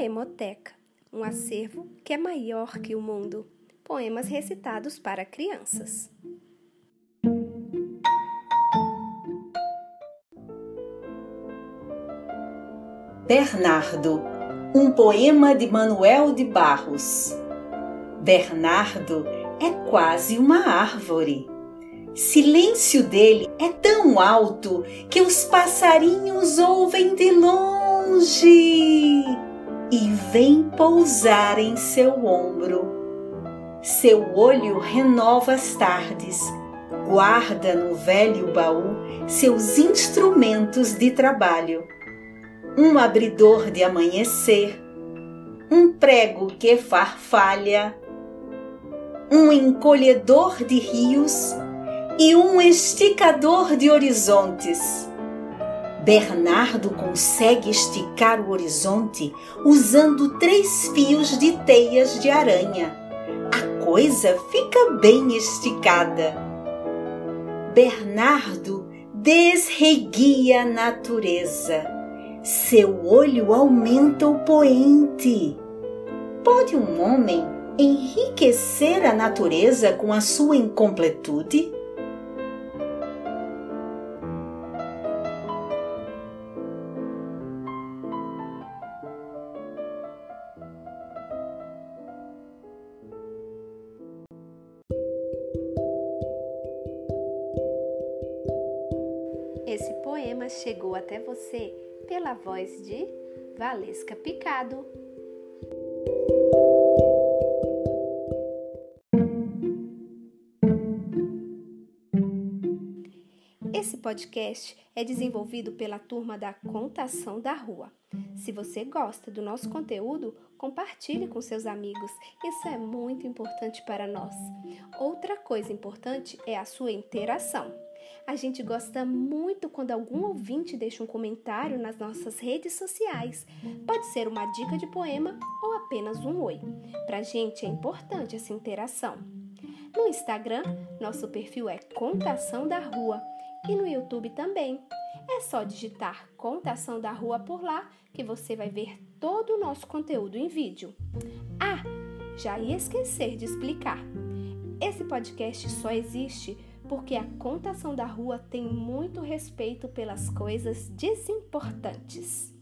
Poemoteca, um acervo que é maior que o mundo. Poemas recitados para crianças. Bernardo, um poema de Manuel de Barros. Bernardo é quase uma árvore. Silêncio dele é tão alto que os passarinhos ouvem de longe e vêm pousar em seu ombro. Seu olho renova as tardes, guarda no velho baú seus instrumentos de trabalho. Um abridor de amanhecer, um prego que farfalha, um encolhedor de rios e um esticador de horizontes. Bernardo consegue esticar o horizonte usando três fios de teias de aranha. A coisa fica bem esticada. Bernardo desreguia a natureza. Seu olho aumenta o poente. Pode um homem enriquecer a natureza com a sua incompletude? Esse poema chegou até você pela voz de Valesca Picado. Esse podcast é desenvolvido pela turma da Contação da Rua. Se você gosta do nosso conteúdo, compartilhe com seus amigos. Isso é muito importante para nós. Outra coisa importante é a sua interação. A gente gosta muito quando algum ouvinte deixa um comentário nas nossas redes sociais. Pode ser uma dica de poema ou apenas um oi. Pra gente é importante essa interação. No Instagram, nosso perfil é Contação da Rua e no YouTube também. É só digitar Contação da Rua por lá que você vai ver todo o nosso conteúdo em vídeo. Ah, já ia esquecer de explicar. Esse podcast só existe porque a contação da rua tem muito respeito pelas coisas desimportantes.